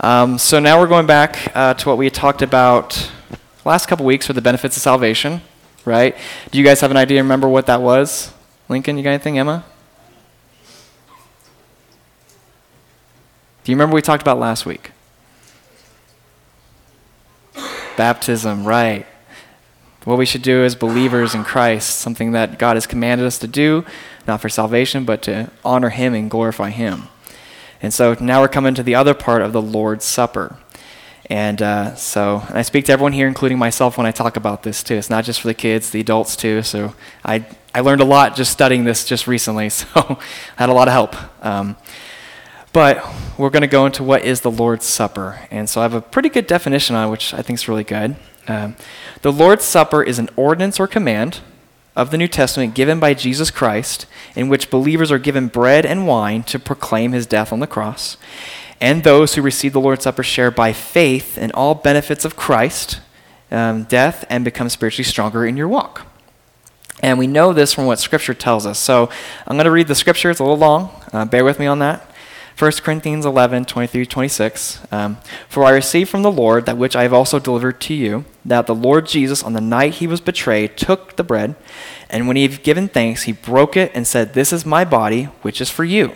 Um, so now we're going back uh, to what we talked about last couple weeks for the benefits of salvation, right? Do you guys have an idea? Remember what that was? Lincoln, you got anything? Emma? Do you remember what we talked about last week? Baptism, right. What we should do as believers in Christ, something that God has commanded us to do, not for salvation, but to honor Him and glorify Him. And so now we're coming to the other part of the Lord's Supper. And uh, so, and I speak to everyone here, including myself, when I talk about this too. It's not just for the kids, the adults too. So I, I learned a lot just studying this just recently. So I had a lot of help. Um, but we're going to go into what is the Lord's Supper. And so I have a pretty good definition on it, which I think is really good. Um, the Lord's Supper is an ordinance or command of the New Testament given by Jesus Christ, in which believers are given bread and wine to proclaim his death on the cross. And those who receive the Lord's Supper share by faith in all benefits of Christ, um, death, and become spiritually stronger in your walk. And we know this from what Scripture tells us. So I'm going to read the Scripture. It's a little long. Uh, bear with me on that. 1 Corinthians 11, 23 26. Um, For I received from the Lord that which I have also delivered to you, that the Lord Jesus, on the night he was betrayed, took the bread, and when he had given thanks, he broke it and said, This is my body, which is for you.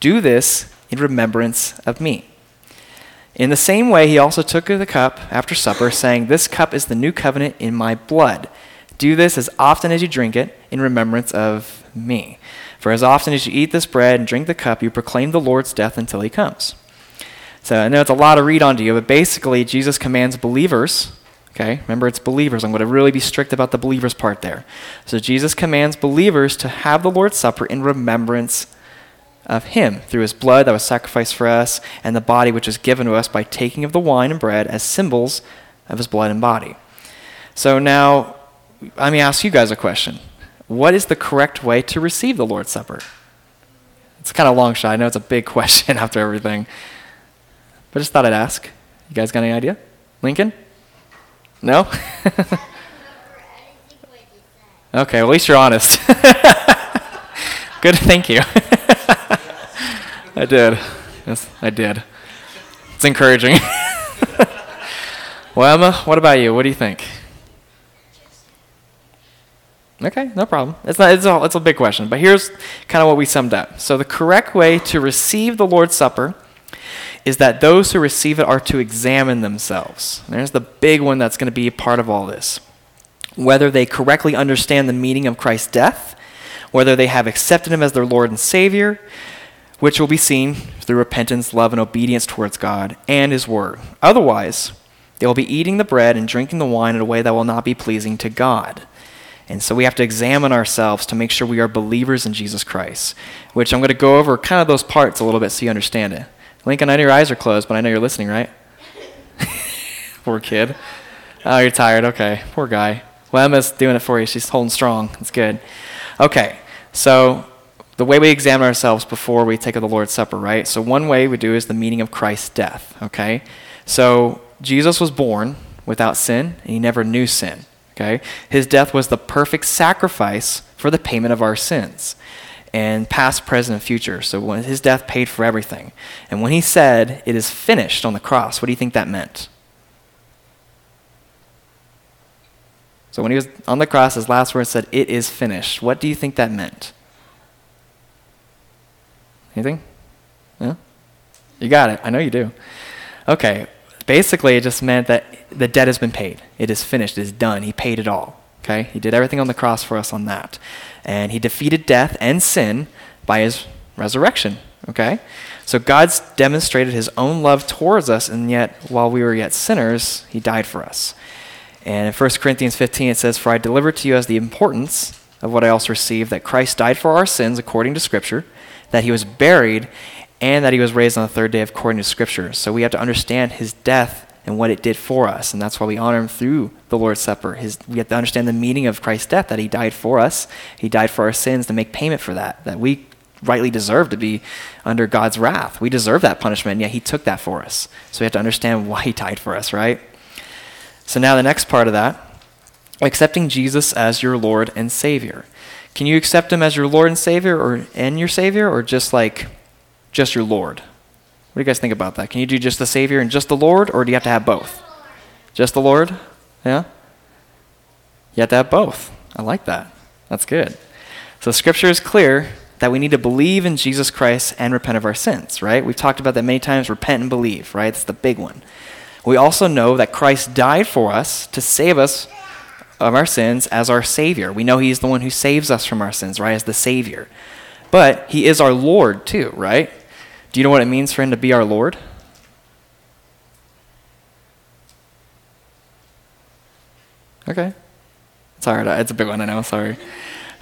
Do this in remembrance of me. In the same way, he also took the cup after supper, saying, This cup is the new covenant in my blood. Do this as often as you drink it in remembrance of me. For as often as you eat this bread and drink the cup, you proclaim the Lord's death until he comes. So I know it's a lot to read onto you, but basically, Jesus commands believers, okay, remember it's believers. I'm going to really be strict about the believers part there. So Jesus commands believers to have the Lord's Supper in remembrance of him through his blood that was sacrificed for us and the body which is given to us by taking of the wine and bread as symbols of his blood and body. So now, let me ask you guys a question what is the correct way to receive the Lord's Supper? It's kind of long shot. I know it's a big question after everything. But I just thought I'd ask. You guys got any idea? Lincoln? No? okay, at least you're honest. Good, thank you. I did. Yes, I did. It's encouraging. well, Emma, what about you? What do you think? Okay, no problem. It's not. It's a, it's a big question, but here's kind of what we summed up. So the correct way to receive the Lord's Supper is that those who receive it are to examine themselves. There's the big one that's going to be a part of all this. Whether they correctly understand the meaning of Christ's death, whether they have accepted Him as their Lord and Savior, which will be seen through repentance, love, and obedience towards God and His Word. Otherwise, they will be eating the bread and drinking the wine in a way that will not be pleasing to God. And so we have to examine ourselves to make sure we are believers in Jesus Christ, which I'm going to go over kind of those parts a little bit so you understand it. Lincoln, I know your eyes are closed, but I know you're listening, right? Poor kid. Oh, you're tired. Okay. Poor guy. Well, Emma's doing it for you. She's holding strong. That's good. Okay. So the way we examine ourselves before we take of the Lord's Supper, right? So one way we do is the meaning of Christ's death, okay? So Jesus was born without sin, and he never knew sin. Okay? His death was the perfect sacrifice for the payment of our sins. And past, present, and future. So when his death paid for everything. And when he said, It is finished on the cross, what do you think that meant? So when he was on the cross, his last words said, It is finished. What do you think that meant? Anything? Yeah? You got it. I know you do. Okay. Basically, it just meant that the debt has been paid. It is finished. It is done. He paid it all. Okay? He did everything on the cross for us on that. And he defeated death and sin by his resurrection. Okay? So God's demonstrated his own love towards us, and yet, while we were yet sinners, he died for us. And in 1 Corinthians 15, it says, For I delivered to you as the importance of what I also received that Christ died for our sins according to Scripture, that he was buried, and that he was raised on the third day according to Scripture. So we have to understand his death and what it did for us. And that's why we honor him through the Lord's Supper. His, we have to understand the meaning of Christ's death, that he died for us. He died for our sins to make payment for that, that we rightly deserve to be under God's wrath. We deserve that punishment, and yet he took that for us. So we have to understand why he died for us, right? So now the next part of that, accepting Jesus as your Lord and Savior. Can you accept him as your Lord and Savior or and your Savior or just like just your Lord? What do you guys think about that? Can you do just the Savior and just the Lord, or do you have to have both? Just the Lord? Yeah? You have to have both. I like that. That's good. So Scripture is clear that we need to believe in Jesus Christ and repent of our sins, right? We've talked about that many times repent and believe, right? It's the big one. We also know that Christ died for us to save us of our sins as our Savior. We know He's the one who saves us from our sins, right? As the Savior. But He is our Lord, too, right? Do you know what it means for Him to be our Lord? Okay. It's. It's a big one, I know. Sorry.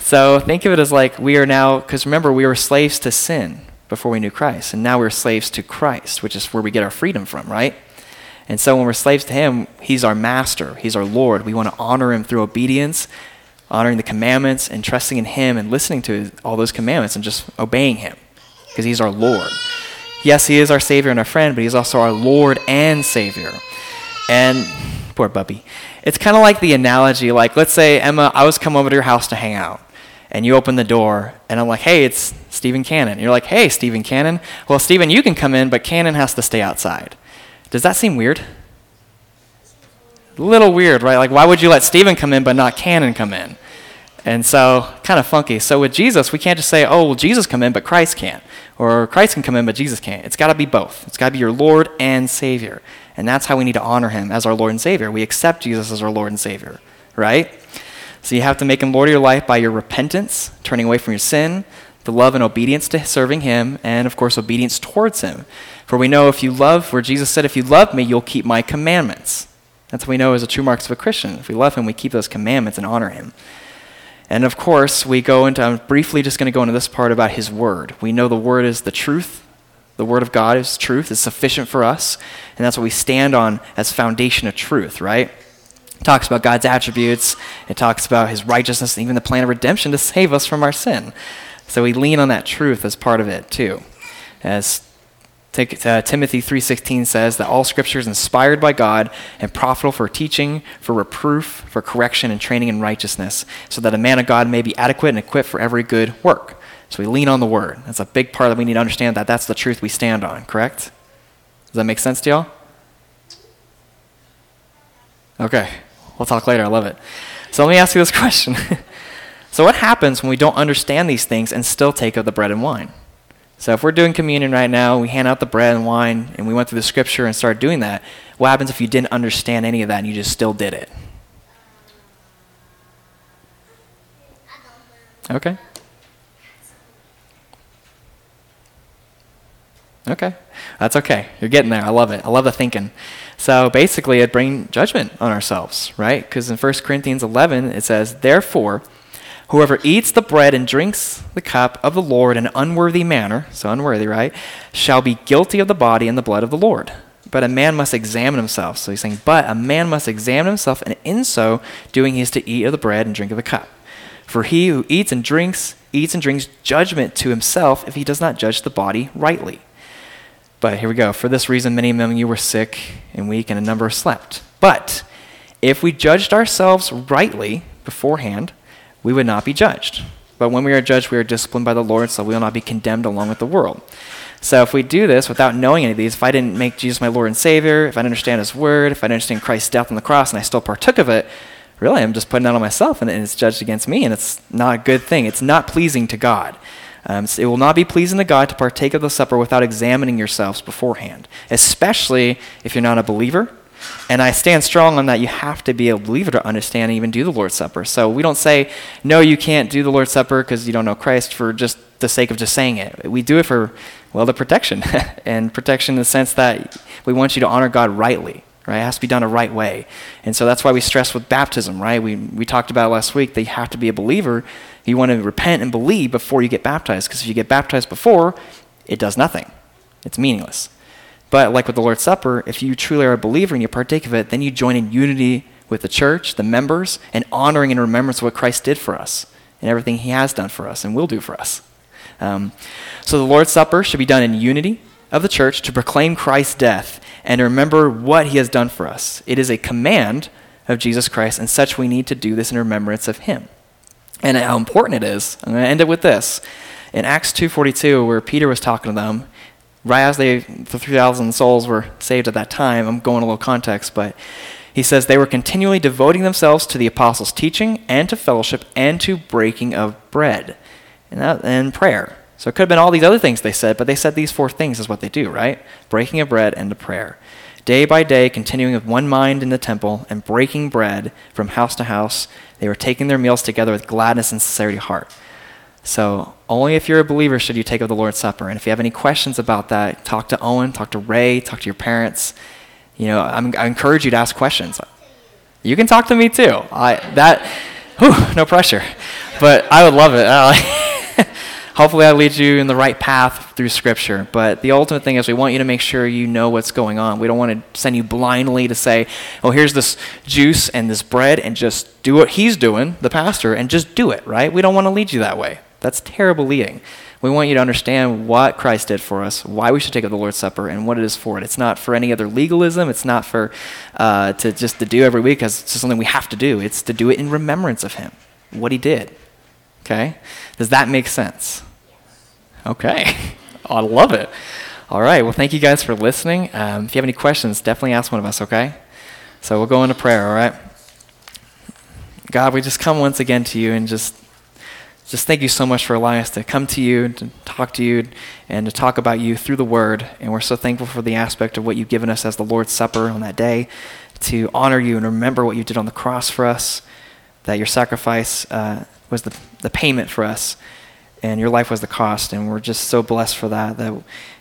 So think of it as like we are now, because remember, we were slaves to sin before we knew Christ, and now we're slaves to Christ, which is where we get our freedom from, right? And so when we're slaves to Him, He's our master, He's our Lord. We want to honor Him through obedience, honoring the commandments, and trusting in Him and listening to all those commandments and just obeying Him because He's our Lord. Yes, He is our Savior and our friend, but He's also our Lord and Savior. And poor Bubby. It's kind of like the analogy like, let's say, Emma, I was coming over to your house to hang out and you open the door, and I'm like, hey, it's Stephen Cannon. You're like, hey, Stephen Cannon. Well, Stephen, you can come in, but Cannon has to stay outside. Does that seem weird? A little weird, right? Like, why would you let Stephen come in, but not Cannon come in? And so, kind of funky. So, with Jesus, we can't just say, oh, well, Jesus come in, but Christ can't. Or Christ can come in, but Jesus can't. It's got to be both. It's got to be your Lord and Savior. And that's how we need to honor him as our Lord and Savior. We accept Jesus as our Lord and Savior, right? So you have to make him Lord of your life by your repentance, turning away from your sin, the love and obedience to serving him, and of course, obedience towards him. For we know if you love, where Jesus said, if you love me, you'll keep my commandments. That's what we know as the true marks of a Christian. If we love him, we keep those commandments and honor him. And of course, we go into, I'm briefly just going to go into this part about his word. We know the word is the truth. The word of God is truth, is sufficient for us. And that's what we stand on as foundation of truth, right? It talks about God's attributes. It talks about his righteousness and even the plan of redemption to save us from our sin. So we lean on that truth as part of it too. As uh, Timothy 3:16 says that all scripture is inspired by God and profitable for teaching, for reproof, for correction and training in righteousness, so that a man of God may be adequate and equipped for every good work. So we lean on the word. That's a big part that we need to understand that that's the truth we stand on, correct? Does that make sense to y'all? Okay. We'll talk later. I love it. So let me ask you this question. so, what happens when we don't understand these things and still take of the bread and wine? So, if we're doing communion right now, we hand out the bread and wine, and we went through the scripture and started doing that, what happens if you didn't understand any of that and you just still did it? Okay. Okay. That's okay. You're getting there. I love it. I love the thinking. So basically, it brings judgment on ourselves, right? Because in 1 Corinthians 11, it says, Therefore, whoever eats the bread and drinks the cup of the Lord in an unworthy manner, so unworthy, right, shall be guilty of the body and the blood of the Lord. But a man must examine himself. So he's saying, But a man must examine himself, and in so doing, he is to eat of the bread and drink of the cup. For he who eats and drinks, eats and drinks judgment to himself if he does not judge the body rightly. But here we go. For this reason, many among you were sick and weak, and a number slept. But if we judged ourselves rightly beforehand, we would not be judged. But when we are judged, we are disciplined by the Lord, so we will not be condemned along with the world. So if we do this without knowing any of these, if I didn't make Jesus my Lord and Savior, if I didn't understand His Word, if I didn't understand Christ's death on the cross, and I still partook of it, really I'm just putting that on myself, and it's judged against me, and it's not a good thing. It's not pleasing to God. Um, so it will not be pleasing to God to partake of the supper without examining yourselves beforehand, especially if you're not a believer. And I stand strong on that. You have to be a believer to understand and even do the Lord's Supper. So we don't say, no, you can't do the Lord's Supper because you don't know Christ for just the sake of just saying it. We do it for, well, the protection. and protection in the sense that we want you to honor God rightly right? It has to be done a right way. And so that's why we stress with baptism, right? We, we talked about last week that you have to be a believer you want to repent and believe before you get baptized, because if you get baptized before, it does nothing. It's meaningless. But like with the Lord's Supper, if you truly are a believer and you partake of it, then you join in unity with the church, the members, and honoring and remembrance of what Christ did for us and everything he has done for us and will do for us. Um, so the Lord's Supper should be done in unity of the church to proclaim Christ's death and remember what he has done for us. It is a command of Jesus Christ, and such we need to do this in remembrance of him and how important it is. I'm going to end it with this. In Acts 2:42 where Peter was talking to them, right as they, the 3,000 souls were saved at that time, I'm going a little context, but he says they were continually devoting themselves to the apostles' teaching and to fellowship and to breaking of bread and, that, and prayer. So it could have been all these other things they said, but they said these four things is what they do, right? Breaking of bread and to prayer. Day by day, continuing with one mind in the temple and breaking bread from house to house, they were taking their meals together with gladness and sincerity of heart. So, only if you're a believer should you take of the Lord's Supper. And if you have any questions about that, talk to Owen, talk to Ray, talk to your parents. You know, I'm, i encourage you to ask questions. You can talk to me too. I, that, whew, no pressure. But I would love it. hopefully I lead you in the right path through Scripture. But the ultimate thing is we want you to make sure you know what's going on. We don't want to send you blindly to say, oh, here's this juice and this bread, and just do what he's doing, the pastor, and just do it, right? We don't want to lead you that way. That's terrible leading. We want you to understand what Christ did for us, why we should take up the Lord's Supper, and what it is for it. It's not for any other legalism. It's not for uh, to just to do every week because it's just something we have to do. It's to do it in remembrance of Him, what He did. Okay? Does that make sense? Okay. I love it. All right. Well, thank you guys for listening. Um, if you have any questions, definitely ask one of us, okay? So we'll go into prayer, all right? God, we just come once again to you and just just thank you so much for allowing us to come to you, to talk to you, and to talk about you through the Word. And we're so thankful for the aspect of what you've given us as the Lord's Supper on that day, to honor you and remember what you did on the cross for us, that your sacrifice uh, was the, the payment for us and your life was the cost and we're just so blessed for that that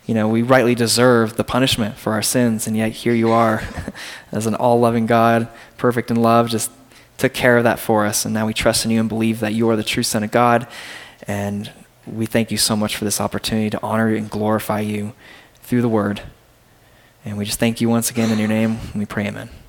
you know we rightly deserve the punishment for our sins and yet here you are as an all-loving god perfect in love just took care of that for us and now we trust in you and believe that you are the true son of god. And we thank you so much for this opportunity to honor and glorify you through the word. And we just thank you once again in your name. And we pray amen